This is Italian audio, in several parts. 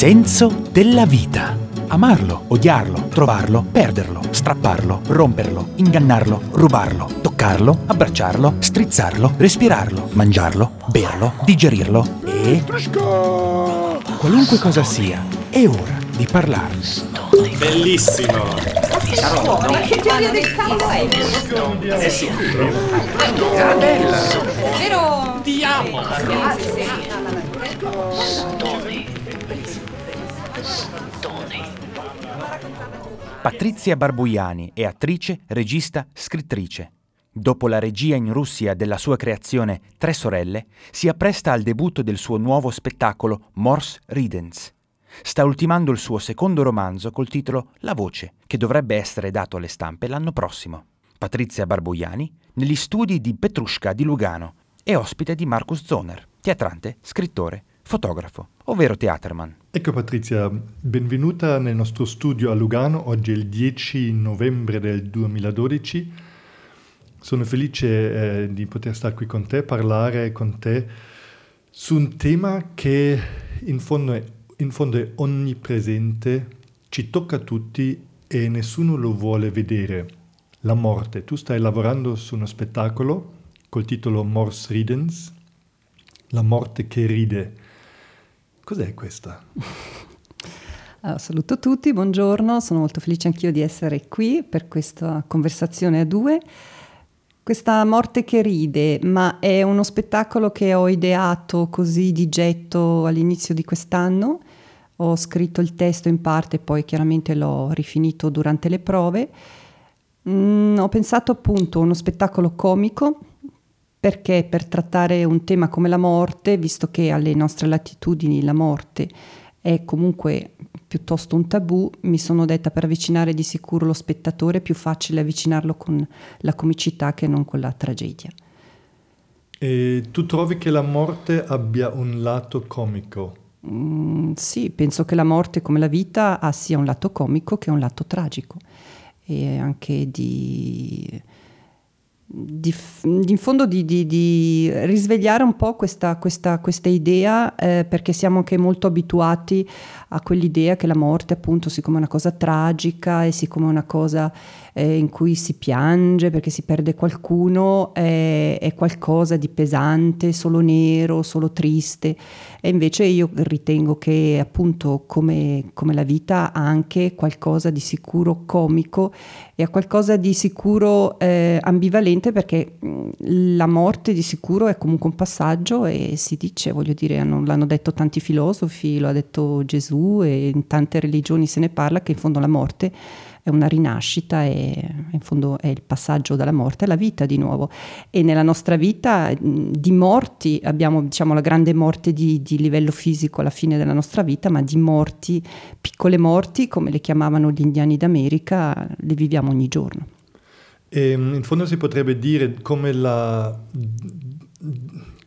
senso della vita. Amarlo, odiarlo, trovarlo, perderlo, strapparlo, romperlo, ingannarlo, rubarlo, toccarlo, abbracciarlo, strizzarlo, respirarlo, mangiarlo, berlo, digerirlo e... Qualunque cosa sia, è ora di parlarne. Bellissimo! Che teoria del cavolo è? Eh sì. Vero? Ti amo! Patrizia Barbuiani è attrice, regista, scrittrice. Dopo la regia in Russia della sua creazione Tre sorelle, si appresta al debutto del suo nuovo spettacolo Morse Ridens. Sta ultimando il suo secondo romanzo col titolo La voce, che dovrebbe essere dato alle stampe l'anno prossimo. Patrizia Barbuiani negli studi di Petrushka di Lugano è ospite di Marcus Zoner, teatrante, scrittore, fotografo, ovvero teaterman. Ecco Patrizia, benvenuta nel nostro studio a Lugano, oggi è il 10 novembre del 2012. Sono felice eh, di poter stare qui con te, parlare con te su un tema che in fondo, è, in fondo è onnipresente, ci tocca a tutti e nessuno lo vuole vedere. La morte. Tu stai lavorando su uno spettacolo col titolo Mors Ridens, la morte che ride. Cos'è questa? Allora, saluto tutti, buongiorno, sono molto felice anch'io di essere qui per questa conversazione a due. Questa morte che ride, ma è uno spettacolo che ho ideato così di getto all'inizio di quest'anno. Ho scritto il testo in parte, poi chiaramente l'ho rifinito durante le prove. Mm, ho pensato appunto a uno spettacolo comico perché per trattare un tema come la morte, visto che alle nostre latitudini la morte è comunque piuttosto un tabù, mi sono detta per avvicinare di sicuro lo spettatore è più facile avvicinarlo con la comicità che non con la tragedia. E tu trovi che la morte abbia un lato comico? Mm, sì, penso che la morte come la vita ha sia un lato comico che un lato tragico e anche di di, in fondo di, di, di, risvegliare un po' questa, questa, questa idea eh, perché siamo anche molto abituati a quell'idea che la morte appunto siccome è una cosa tragica e siccome è una cosa eh, in cui si piange perché si perde qualcuno è, è qualcosa di pesante, solo nero, solo triste. E invece io ritengo che appunto come, come la vita ha anche qualcosa di sicuro comico e ha qualcosa di sicuro eh, ambivalente perché la morte di sicuro è comunque un passaggio e si dice, voglio dire, hanno, l'hanno detto tanti filosofi, lo ha detto Gesù e in tante religioni se ne parla che in fondo la morte è una rinascita e in fondo è il passaggio dalla morte alla vita di nuovo. E nella nostra vita di morti abbiamo diciamo la grande morte di, di livello fisico alla fine della nostra vita, ma di morti, piccole morti come le chiamavano gli indiani d'America, le viviamo ogni giorno. E, ehm, in fondo si potrebbe dire come la,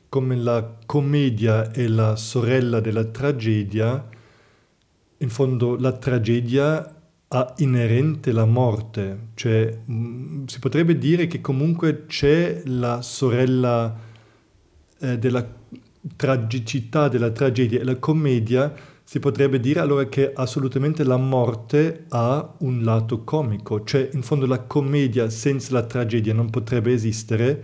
come la commedia è la sorella della tragedia, in fondo la tragedia ha inerente la morte, cioè mm, si potrebbe dire che comunque c'è la sorella eh, della tragicità, della tragedia e la commedia, si potrebbe dire allora che assolutamente la morte ha un lato comico, cioè in fondo la commedia senza la tragedia non potrebbe esistere,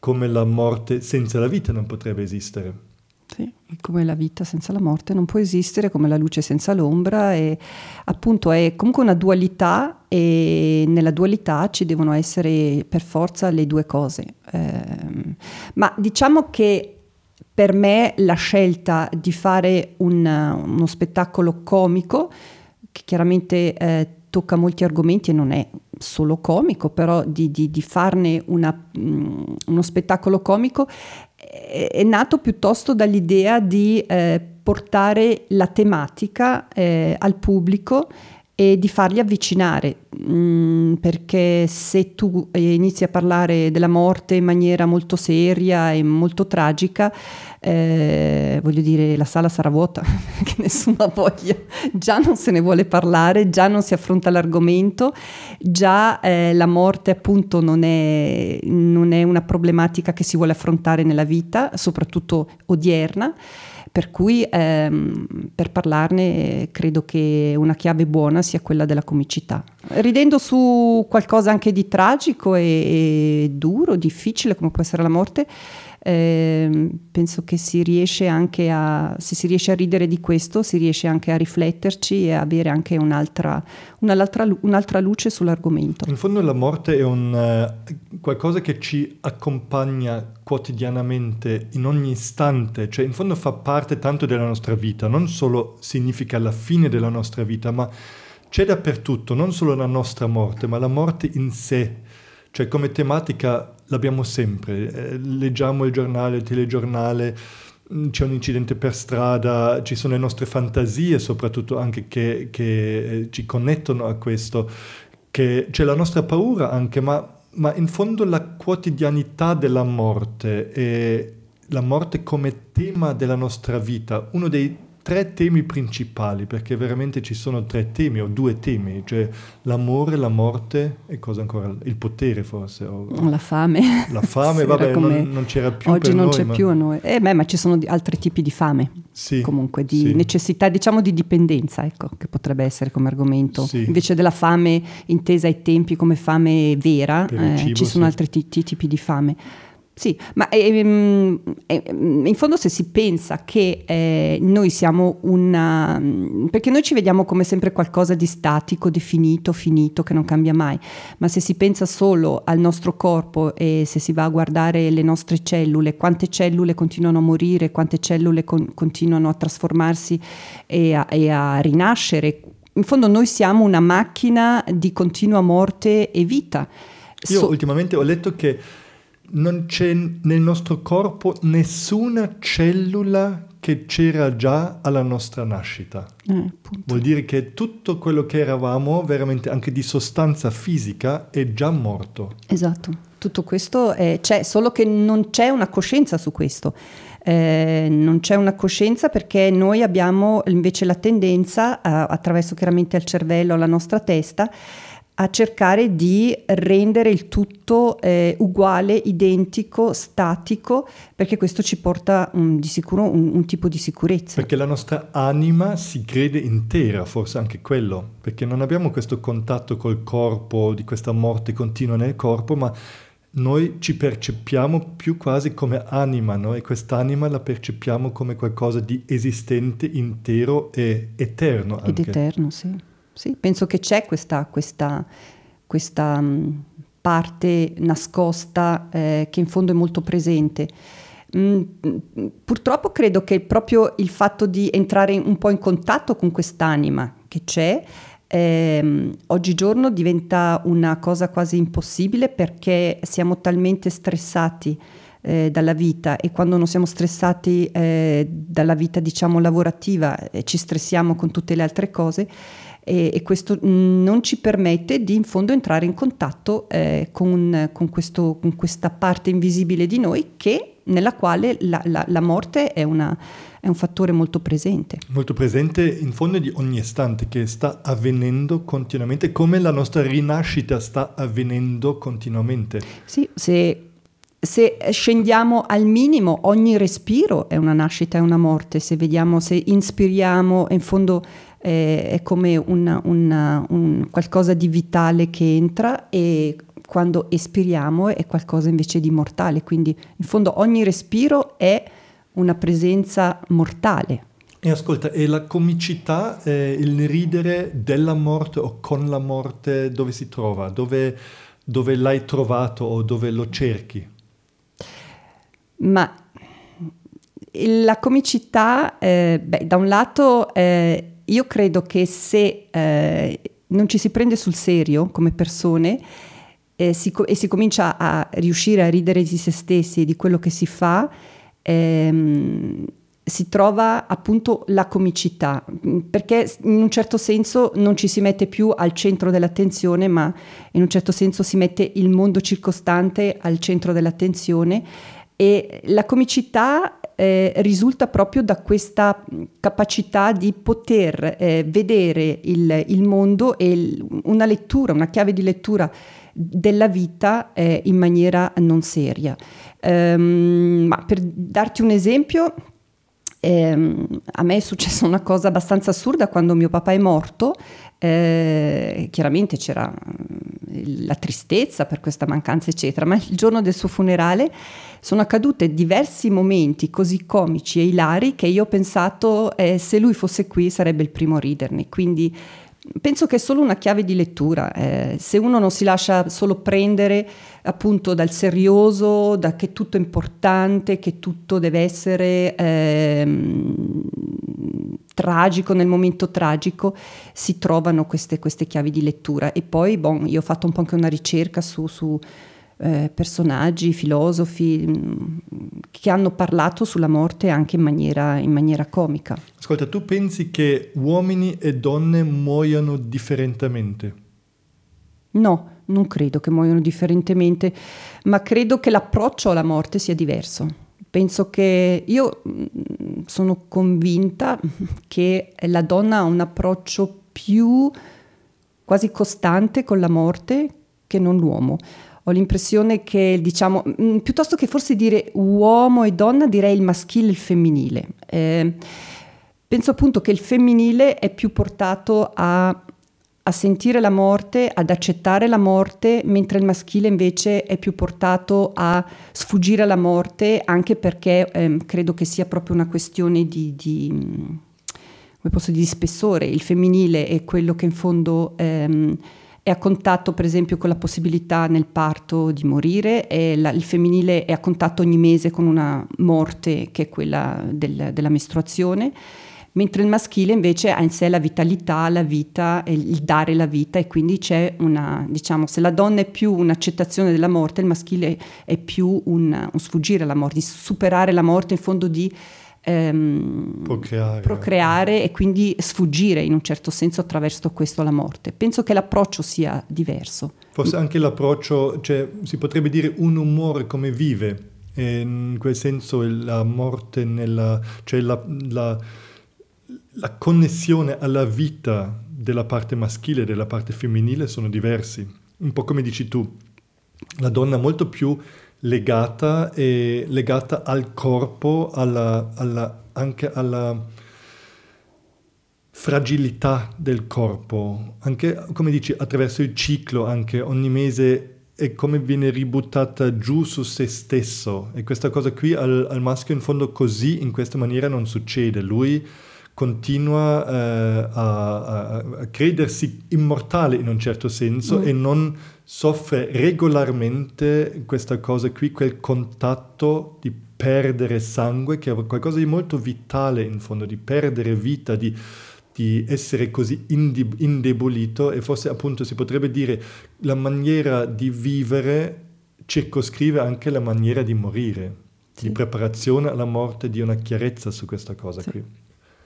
come la morte senza la vita non potrebbe esistere. Sì, come la vita senza la morte non può esistere, come la luce senza l'ombra, e appunto è comunque una dualità e nella dualità ci devono essere per forza le due cose. Eh, ma diciamo che per me la scelta di fare un, uno spettacolo comico, che chiaramente eh, tocca molti argomenti e non è solo comico, però di, di, di farne una, um, uno spettacolo comico è nato piuttosto dall'idea di eh, portare la tematica eh, al pubblico e di farli avvicinare, mm, perché se tu eh, inizi a parlare della morte in maniera molto seria e molto tragica, eh, voglio dire, la sala sarà vuota, che nessuno ha voglia, già non se ne vuole parlare, già non si affronta l'argomento, già eh, la morte appunto non è, non è una problematica che si vuole affrontare nella vita, soprattutto odierna per cui ehm, per parlarne credo che una chiave buona sia quella della comicità. Ridendo su qualcosa anche di tragico e, e duro, difficile come può essere la morte, eh, penso che si riesce anche a, se si riesce a ridere di questo, si riesce anche a rifletterci e avere anche un'altra, un'altra, un'altra luce sull'argomento. In fondo la morte è un, uh, qualcosa che ci accompagna quotidianamente, in ogni istante, cioè in fondo fa parte tanto della nostra vita, non solo significa la fine della nostra vita, ma c'è dappertutto, non solo la nostra morte, ma la morte in sé. Cioè come tematica l'abbiamo sempre, eh, leggiamo il giornale, il telegiornale, mm, c'è un incidente per strada, ci sono le nostre fantasie soprattutto anche che, che eh, ci connettono a questo, che c'è la nostra paura anche, ma, ma in fondo la quotidianità della morte e la morte come tema della nostra vita, uno dei tre temi principali, perché veramente ci sono tre temi o due temi, cioè l'amore, la morte e cosa ancora? Il potere forse. O, la fame. La fame, vabbè, non, non, c'era più Oggi non noi, c'è ma... più a noi. Eh, beh, ma ci sono altri tipi di fame. Sì, comunque, di sì. necessità, diciamo di dipendenza, ecco, che potrebbe essere come argomento. Sì. Invece della fame intesa ai tempi come fame vera, eh, cibo, ci sono sì. altri ti- ti- tipi di fame. Sì, ma ehm, ehm, in fondo se si pensa che eh, noi siamo una... perché noi ci vediamo come sempre qualcosa di statico, di finito, finito, che non cambia mai, ma se si pensa solo al nostro corpo e se si va a guardare le nostre cellule, quante cellule continuano a morire, quante cellule con- continuano a trasformarsi e a, e a rinascere, in fondo noi siamo una macchina di continua morte e vita. Io So- ultimamente ho letto che non c'è nel nostro corpo nessuna cellula che c'era già alla nostra nascita. eh. Vuol dire che tutto quello che eravamo, veramente anche di sostanza fisica, è già morto. Esatto, tutto questo è- c'è, solo che non c'è una coscienza su questo. Eh, non c'è una coscienza perché noi abbiamo invece la tendenza, a- attraverso chiaramente il cervello, la nostra testa, a cercare di rendere il tutto eh, uguale, identico, statico, perché questo ci porta mm, di sicuro un, un tipo di sicurezza. Perché la nostra anima si crede intera, forse anche quello, perché non abbiamo questo contatto col corpo, di questa morte continua nel corpo, ma noi ci percepiamo più quasi come anima, no? e quest'anima la percepiamo come qualcosa di esistente, intero e eterno Ed anche. eterno, sì. Sì, penso che c'è questa, questa, questa mh, parte nascosta eh, che in fondo è molto presente. Mm, mm, purtroppo credo che proprio il fatto di entrare un po' in contatto con quest'anima che c'è, ehm, oggigiorno diventa una cosa quasi impossibile perché siamo talmente stressati eh, dalla vita e quando non siamo stressati eh, dalla vita diciamo lavorativa eh, ci stressiamo con tutte le altre cose e, e questo mm, non ci permette di in fondo entrare in contatto eh, con, con questo- con questa parte invisibile di noi che, nella quale la, la- la morte è, una- è un fattore molto presente. Molto presente in fondo di ogni istante che sta avvenendo continuamente, come la nostra rinascita sta avvenendo continuamente. Sì, se, se scendiamo al minimo, ogni respiro è una nascita e una morte. Se vediamo, se inspiriamo, in fondo eh, è come una- una- un qualcosa di vitale che entra e quando espiriamo è qualcosa invece di mortale. Quindi in fondo ogni respiro è una presenza mortale. E ascolta, e la comicità, eh, il ridere della morte o con la morte, dove si trova? Dove, dove l'hai trovato o dove lo cerchi? Ma la comicità, eh, beh, da un lato eh, io credo che se eh, non ci si prende sul serio come persone eh, si e si comincia a riuscire a ridere di se stessi e di quello che si fa, ehm, si trova appunto la comicità, perché in un certo senso non ci si mette più al centro dell'attenzione, ma in un certo senso si mette il mondo circostante al centro dell'attenzione. E la comicità eh, risulta proprio da questa capacità di poter eh, vedere il, il mondo e il- una lettura, una chiave di lettura della vita eh, in maniera non seria. Ehm, ma per darti un esempio, ehm, a me è successa una cosa abbastanza assurda quando mio papà è morto. Eh, chiaramente c'era la tristezza per questa mancanza, eccetera, ma il giorno del suo funerale sono accadute diversi momenti così comici e ilari che io ho pensato eh, se lui fosse qui sarebbe il primo a riderne. Quindi penso che è solo una chiave di lettura. Eh, se uno non si lascia solo prendere appunto dal serioso, da che tutto è importante, che tutto deve essere ehm, tragico nel momento tragico, si trovano queste, queste, chiavi di lettura. E poi, bon, io ho fatto un po' anche una ricerca su, su eh, personaggi, filosofi mh, mm, che hanno parlato sulla morte anche in maniera, in maniera comica. Ascolta, tu pensi che uomini e donne muoiano differentemente? No, non credo che muoiano differentemente, ma credo che l'approccio alla morte sia diverso. Penso che io mm, sono convinta che la donna ha un approccio più quasi costante con la morte che non l'uomo. Ho l'impressione che, diciamo, mm, piuttosto che forse dire uomo e donna, direi il maschile e il femminile. Eh, penso appunto che il femminile è più portato a a sentire la morte, ad accettare la morte, mentre il maschile invece è più portato a sfuggire alla morte, anche perché ehm, credo che sia proprio una questione di, di, come posso di spessore. Il femminile è quello che in fondo ehm, è a contatto, per esempio, con la possibilità nel parto di morire, la, il femminile è a contatto ogni mese con una morte che è quella del, della mestruazione mentre il maschile invece ha in sé la vitalità, la vita, il dare la vita e quindi c'è una, diciamo, se la donna è più un'accettazione della morte, il maschile è più un, un sfuggire alla morte, di superare la morte in fondo di ehm, procreare. procreare e quindi sfuggire in un certo senso attraverso questo alla morte. Penso che l'approccio sia diverso. Forse anche l'approccio, cioè si potrebbe dire un umore come vive, in quel senso la morte nella... cioè la, la la connessione alla vita della parte maschile e della parte femminile sono diversi. Un po' come dici tu, la donna molto più legata, e legata al corpo, alla, alla, anche alla fragilità del corpo, anche come dici attraverso il ciclo, anche ogni mese è come viene ributtata giù su se stesso e questa cosa qui al, al maschio in fondo così, in questa maniera non succede. Lui continua eh, a, a, credersi immortale in un certo senso mm. e non soffre regolarmente questa cosa qui, quel contatto di perdere sangue, che è qualcosa di molto vitale in fondo, di perdere vita, di, di essere così indebolito e forse appunto si potrebbe dire la maniera di vivere circoscrive anche la maniera di morire, sì. di preparazione alla morte, di una chiarezza su questa cosa sì. qui.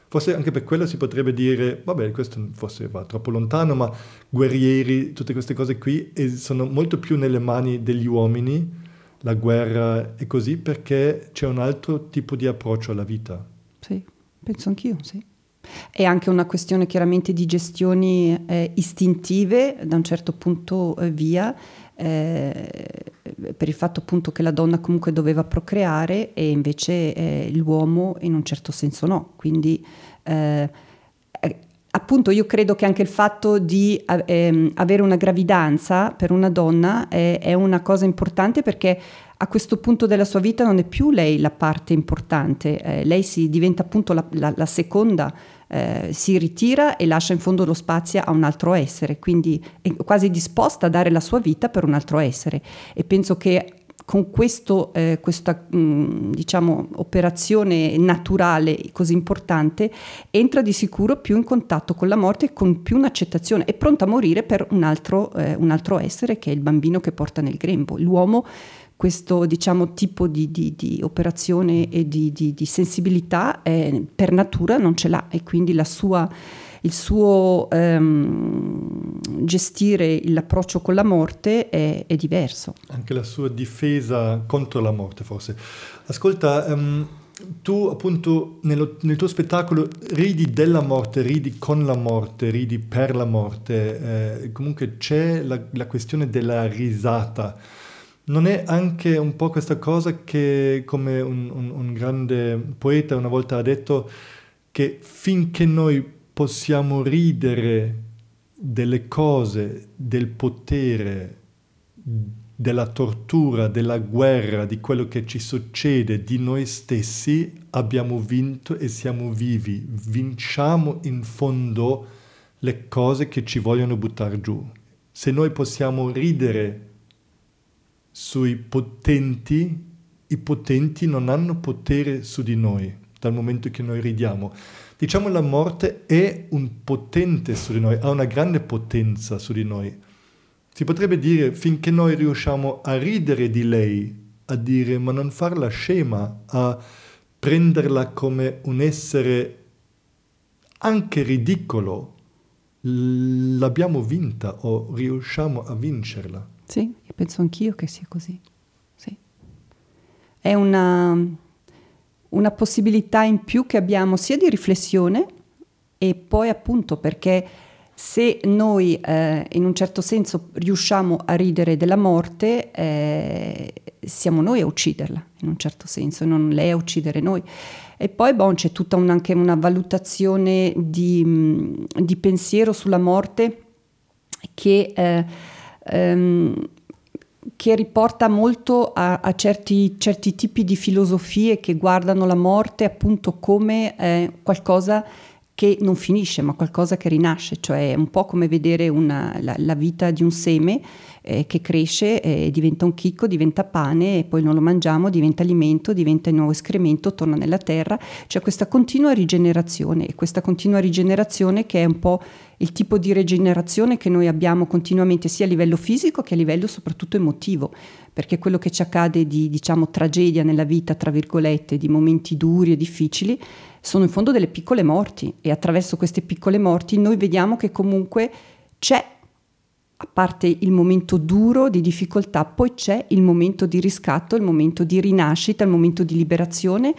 Forse anche per quello si potrebbe dire, vabbè, questo forse va troppo lontano, ma guerrieri, tutte queste cose qui sono molto più nelle mani degli uomini, la guerra e così, perché c'è un altro tipo di approccio alla vita. Sì, penso anch'io, sì. È anche una questione chiaramente di gestioni eh, istintive da un certo punto eh, via, eh, per il fatto appunto che la donna comunque doveva procreare e invece eh, l'uomo in un certo senso no. Quindi eh, eh appunto io credo che anche il fatto di ehm, avere una gravidanza per una donna è, è una cosa importante perché a questo punto della sua vita non è più lei la parte importante, eh, lei si diventa appunto la, la, la seconda eh, si ritira e lascia in fondo lo spazio a un altro essere, quindi è quasi disposta a dare la sua vita per un altro essere e penso che con questo, eh, questa mh, diciamo, operazione naturale così importante entra di sicuro più in contatto con la morte con più un'accettazione, è pronta a morire per un altro, eh, un altro essere che è il bambino che porta nel grembo. L'uomo questo diciamo, tipo di, di, di, operazione e di, di sensibilità eh, per natura non ce l'ha e quindi sua, il suo ehm, gestire l'approccio con la morte è, è, diverso. Anche la sua difesa contro la morte forse. Ascolta, um, tu appunto nello, nel tuo spettacolo ridi della morte, ridi con la morte, ridi per la morte, eh, comunque c'è la, la questione della risata non è anche un po' questa cosa che, come un, un, un grande poeta una volta ha detto, che finché noi possiamo ridere delle cose, del potere, della tortura, della guerra, di quello che ci succede, di noi stessi, abbiamo vinto e siamo vivi. Vinciamo in fondo le cose che ci vogliono buttare giù. Se noi possiamo ridere sui potenti, i potenti non hanno potere su di noi dal momento che noi ridiamo. Diciamo la morte è un potente su di noi, ha una grande potenza su di noi. Si potrebbe dire finché noi riusciamo a ridere di lei, a dire ma non farla scema, a prenderla come un essere anche ridicolo, l'abbiamo vinta o riusciamo a vincerla. Sì, penso anch'io che sia così. Sì. È una, una possibilità in più che abbiamo sia di riflessione e poi appunto perché se noi eh, in un certo senso riusciamo a ridere della morte, eh, siamo noi a ucciderla in un certo senso, non lei a uccidere noi. E poi bon, c'è tutta un, anche una valutazione di, di, pensiero sulla morte che eh, ehm, che riporta molto a, a certi, certi, tipi di filosofie che guardano la morte appunto come eh, qualcosa che non finisce, ma qualcosa che rinasce, cioè è un po' come vedere una, la, la, vita di un seme eh, che cresce, eh, diventa un chicco, diventa pane e poi non lo mangiamo, diventa alimento, diventa il nuovo escremento, torna nella terra, cioè questa continua rigenerazione e questa continua rigenerazione che è un po' il tipo di rigenerazione che noi abbiamo continuamente sia a livello fisico che a livello soprattutto emotivo, perché quello che ci accade di diciamo tragedia nella vita, tra virgolette, di momenti duri e difficili, sono in fondo delle piccole morti. E attraverso queste piccole morti noi vediamo che comunque c'è, a parte il momento duro di difficoltà, poi c'è il momento di riscatto, il momento di rinascita, il momento di liberazione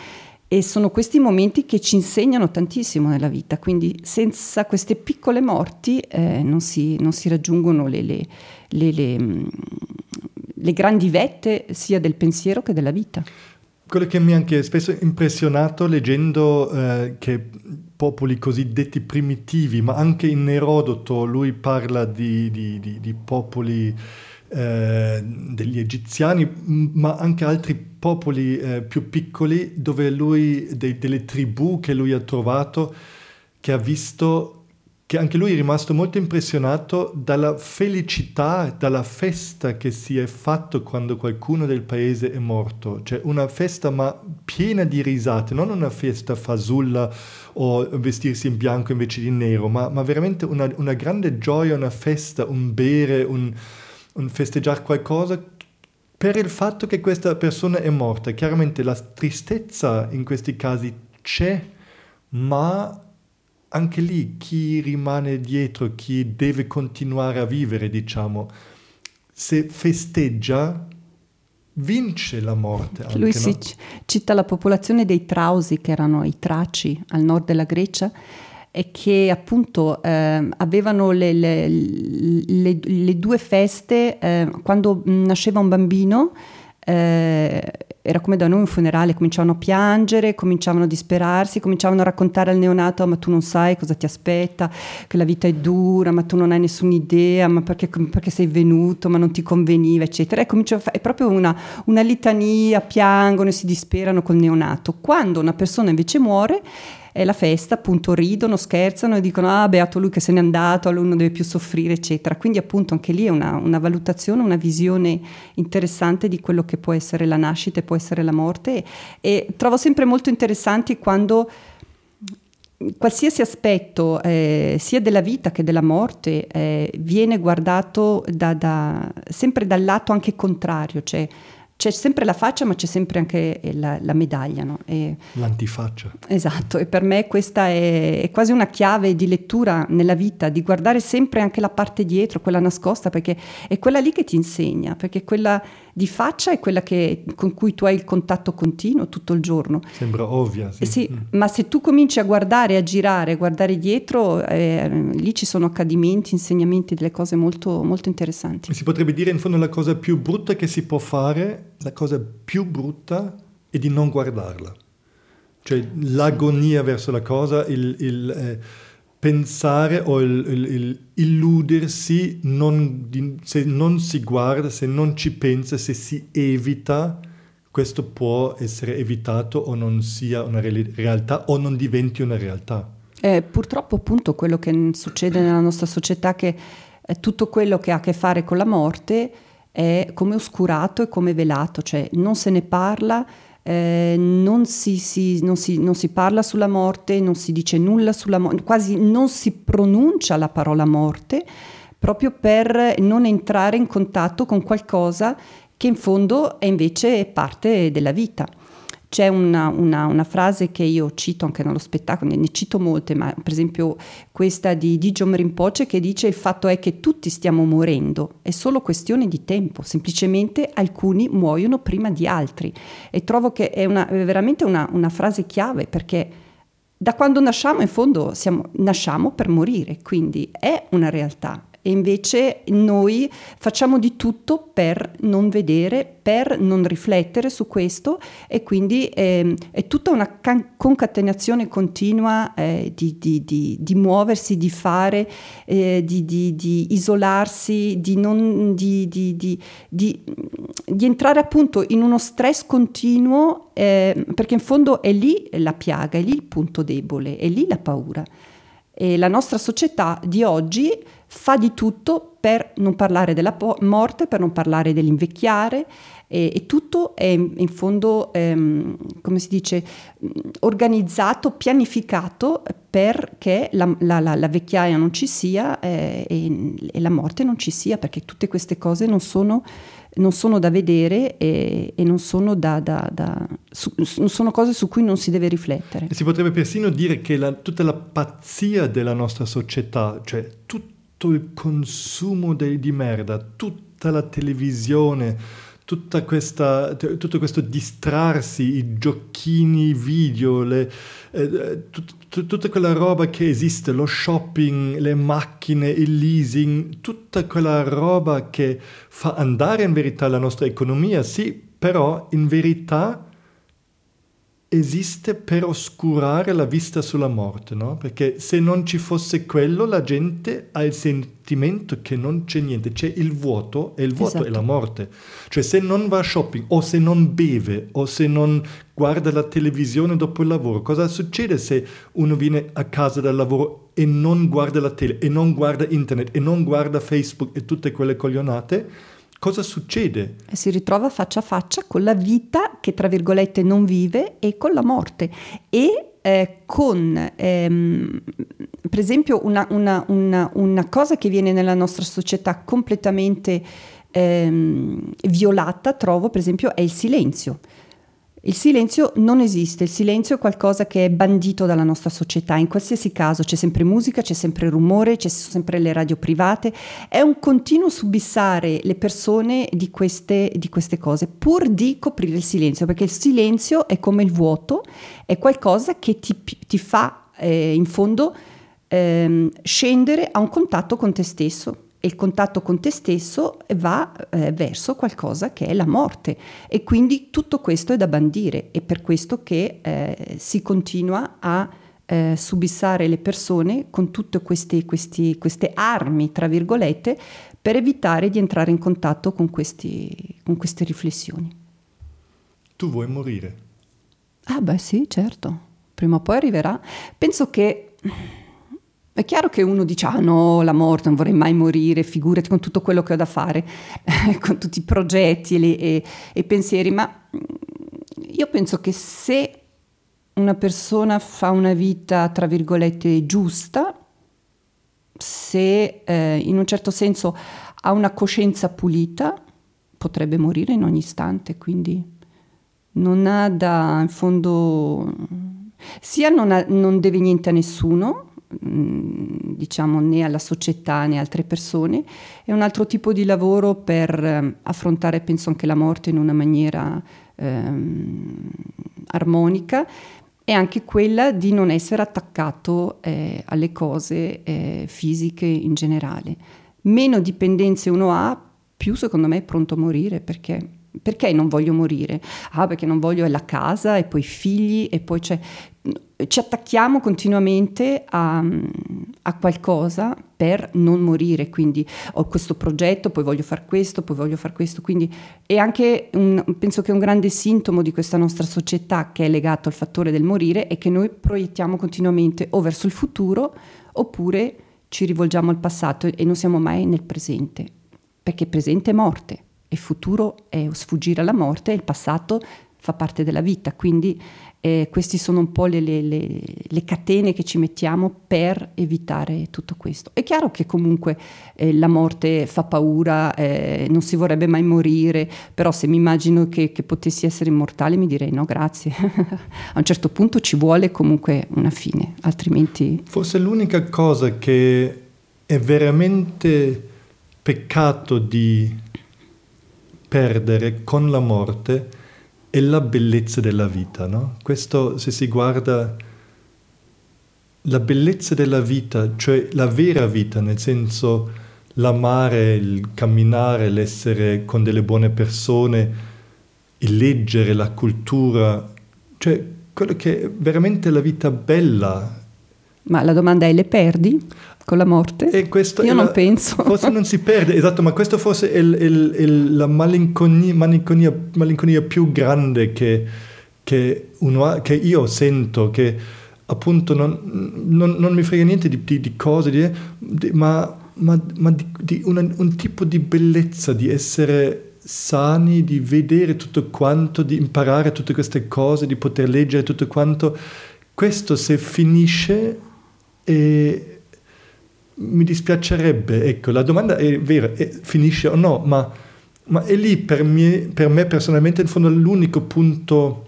e sono questi momenti che ci insegnano tantissimo nella vita, quindi senza queste piccole morti eh, non, si, non, si, raggiungono le, le, le, mm, le grandi vette sia del pensiero che della vita. Quello che mi ha anche spesso impressionato leggendo eh, che popoli cosiddetti primitivi, ma anche in Erodoto lui parla di, di, di, di popoli eh, degli egiziani, ma anche altri popoli eh, più piccoli dove lui, de, delle tribù che lui ha trovato, che ha visto che anche lui è rimasto molto impressionato dalla felicità, dalla festa che si è fatto quando qualcuno del paese è morto. Cioè una festa ma piena di risate, non una festa fasulla o vestirsi in bianco invece di nero, ma, ma veramente una, una, grande gioia, una festa, un bere, un, un festeggiare qualcosa per il fatto che questa persona è morta. Chiaramente la tristezza in questi casi c'è, ma anche lì chi rimane dietro, chi deve continuare a vivere, diciamo, se festeggia, vince la morte. Anche, Lui no? si cita la popolazione dei Trausi, che erano i Traci al nord della Grecia, e che appunto eh, avevano le, le, le, le, due feste eh, quando nasceva un bambino. Eh, era come da noi un funerale, cominciavano a piangere, cominciavano a disperarsi, cominciavano a raccontare al neonato, ma tu non sai cosa ti aspetta, che la vita è dura, ma tu non hai nessuna idea, ma perché, perché sei venuto, ma non ti conveniva, eccetera. E fa- è proprio una, una litania, piangono e si disperano col neonato. Quando una persona invece muore, è la festa, appunto ridono, scherzano e dicono ah beato lui che se n'è andato, lui non deve più soffrire, eccetera. Quindi appunto anche lì è una, una, valutazione, una visione interessante di quello che può essere la nascita e può essere la morte e, e trovo sempre molto interessanti quando qualsiasi aspetto eh, sia della vita che della morte eh, viene guardato da, da, sempre dal lato anche contrario, cioè c'è sempre la faccia, ma c'è sempre anche la, la medaglia. No? E, L'antifaccia. Esatto, e per me questa è, è, quasi una chiave di lettura nella vita, di guardare sempre anche la parte dietro, quella nascosta, perché è quella lì che ti insegna, perché quella di faccia è quella che, con cui tu hai il contatto continuo tutto il giorno. Sembra ovvia, sì. sì mm. Ma se tu cominci a guardare, a girare, a guardare dietro, eh, lì ci sono accadimenti, insegnamenti, delle cose molto, molto interessanti. Si potrebbe dire in fondo la cosa più brutta che si può fare la cosa più brutta è di non guardarla. Cioè l'agonia verso la cosa, il, il eh, pensare o il, il illudersi, non, se non si guarda, se non ci pensa, se si evita, questo può essere evitato o non sia una re- realtà o non diventi una realtà. Eh, purtroppo appunto quello che succede nella nostra società è che tutto quello che ha a che fare con la morte è come oscurato e come velato, cioè non se ne parla, eh, non, si, si, non, si, non, si, parla sulla morte, non si dice nulla sulla morte, quasi non si pronuncia la parola morte, proprio per non entrare in contatto con qualcosa che in fondo è invece parte della vita. C'è una, una, una, frase che io cito anche nello spettacolo, ne cito molte, ma per esempio questa di Dijon Rinpoche che dice il fatto è che tutti stiamo morendo, è solo questione di tempo, semplicemente alcuni muoiono prima di altri e trovo che è, una, è veramente una, una frase chiave perché da quando nasciamo in fondo siamo, nasciamo per morire, quindi è una realtà, e invece noi facciamo di tutto per non vedere, per non riflettere su questo e quindi eh, è tutta una can- concatenazione continua eh, di, di, di, di, muoversi, di fare, eh, di, isolarsi, di, non, di, entrare appunto in uno stress continuo eh, perché in fondo è lì la piaga, è lì il punto debole, è lì la paura. E la nostra società di oggi fa di tutto per non parlare della po- morte, per non parlare dell'invecchiare e, e tutto è in fondo, ehm, come si dice, organizzato, pianificato perché la, la, la, la vecchiaia non ci sia eh, e, e, la morte non ci sia, perché tutte queste cose non sono, non sono da vedere e, e non, sono da, da, da, su, sono cose su cui non si deve riflettere. Si potrebbe persino dire che tutta la pazzia della nostra società, cioè tutto il consumo de, di merda, tutta la televisione, questa, tutto questo distrarsi, i giochini video, le, eh, tut, tut, tutta quella roba che esiste, lo shopping, le macchine, il leasing, tutta quella roba che fa andare in verità la nostra economia, sì, però in verità esiste per oscurare la vista sulla morte, no? Perché se non ci fosse quello, la gente ha il sentimento che non c'è niente, c'è il vuoto e il vuoto esatto. è la morte. Cioè se non va a shopping o se non beve o se non guarda la televisione dopo il lavoro, cosa succede se uno viene a casa dal lavoro e non guarda la tele e non guarda internet e non guarda Facebook e tutte quelle coglionate? Cosa succede? Si ritrova faccia a faccia con la vita che tra virgolette non vive e con la morte e eh, con ehm, per esempio una, una, una, una, cosa che viene nella nostra società completamente ehm, violata, trovo per esempio, è il silenzio. Il silenzio non esiste, il silenzio è qualcosa che è bandito dalla nostra società, in qualsiasi caso c'è sempre musica, c'è sempre rumore, c'è sempre le radio private, è un continuo subissare le persone di queste, di queste cose pur di coprire il silenzio, perché il silenzio è come il vuoto, è qualcosa che ti, ti fa eh, in fondo eh, scendere a un contatto con te stesso e il contatto con te stesso va eh, verso qualcosa che è la morte e quindi tutto questo è da bandire e per questo che eh, si continua a eh, subissare le persone con tutte queste, questi, queste, armi, tra virgolette, per evitare di entrare in contatto con, questi, con queste riflessioni. Tu vuoi morire? Ah beh sì, certo, prima o poi arriverà. Penso che è chiaro che uno dice, ah no, la morte, non vorrei mai morire, figurati con tutto quello che ho da fare, con tutti i progetti e, e, e pensieri, ma mm, io penso che se una persona fa una vita, tra virgolette, giusta, se eh, in un certo senso ha una coscienza pulita, potrebbe morire in ogni istante, quindi non ha da, in fondo, sia non, ha, non deve niente a nessuno, diciamo né alla società né altre persone, è un altro tipo di lavoro per eh, affrontare, penso, anche la morte in una maniera ehm, armonica è anche quella di non essere attaccato eh, alle cose eh, fisiche in generale. Meno dipendenze uno ha, più secondo me è pronto a morire perché perché non voglio morire? Ah, perché non voglio la casa e poi i figli e poi c'è... Ci attacchiamo continuamente a, a, qualcosa per non morire, quindi ho questo progetto, poi voglio fare questo, poi voglio fare questo, quindi è anche un, penso che un grande sintomo di questa nostra società che è legato al fattore del morire è che noi proiettiamo continuamente o verso il futuro oppure ci rivolgiamo al passato e non siamo mai nel presente, perché presente è morte il futuro è sfuggire alla morte e il passato fa parte della vita, quindi eh, queste sono un po' le, le, le, le, catene che ci mettiamo per evitare tutto questo. È chiaro che comunque eh, la morte fa paura, eh, non si vorrebbe mai morire, però se mi immagino che, che potessi essere immortale mi direi no grazie, a un certo punto ci vuole comunque una fine, altrimenti... Forse l'unica cosa che è veramente peccato di perdere con la morte è la bellezza della vita. No? Questo se si guarda la bellezza della vita, cioè la vera vita, nel senso l'amare, il camminare, l'essere con delle buone persone, il leggere, la cultura, cioè quello che è veramente la vita bella. Ma la domanda è le perdi? Con la morte? Io non la, penso. Forse non si perde, esatto, ma questo forse è il, il, il, la malinconia, malinconia, malinconia, più grande che, che, uno, che, io sento, che appunto non, non, non mi frega niente di, di, di cose, di, ma, ma, ma di, una, un tipo di bellezza, di essere sani, di vedere tutto quanto, di imparare tutte queste cose, di poter leggere tutto quanto. Questo se finisce... E, mi dispiacerebbe, ecco, la domanda è vera, è, finisce o no, ma, ma è lì per me, per me, personalmente in fondo l'unico punto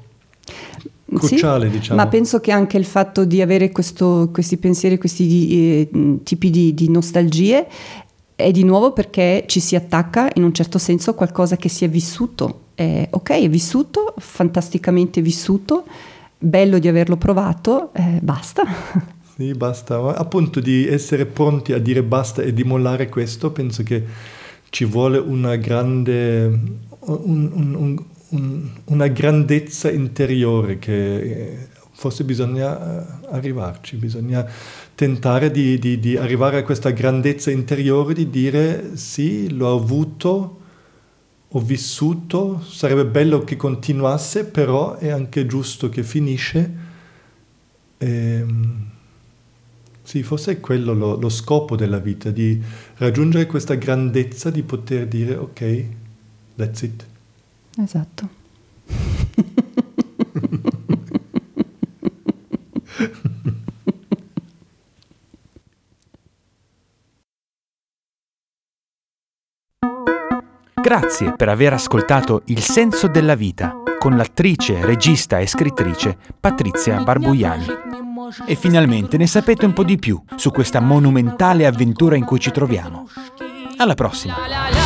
cruciale, sì, diciamo. Ma penso che anche il fatto di avere questo, questi pensieri, questi eh, tipi di, di nostalgie è di nuovo perché ci si attacca in un certo senso a qualcosa che si è vissuto. Eh, ok, è vissuto, fantasticamente vissuto, bello di averlo provato, eh, basta. Sì, basta. Appunto di essere pronti a dire basta e di mollare questo, penso che ci vuole una grande, un, un, un, una grandezza interiore che forse bisogna eh, arrivarci, bisogna tentare di, di, di arrivare a questa grandezza interiore di dire sì, l'ho avuto, ho vissuto, sarebbe bello che continuasse, però è anche giusto che finisce. Ehm, sì, forse è quello lo, lo, scopo della vita, di raggiungere questa grandezza di poter dire ok, that's it. Esatto. Grazie per aver ascoltato Il senso della vita con l'attrice, regista e scrittrice Patrizia Barbuiani. E finalmente ne sapete un po' di più su questa monumentale avventura in cui ci troviamo. Alla prossima!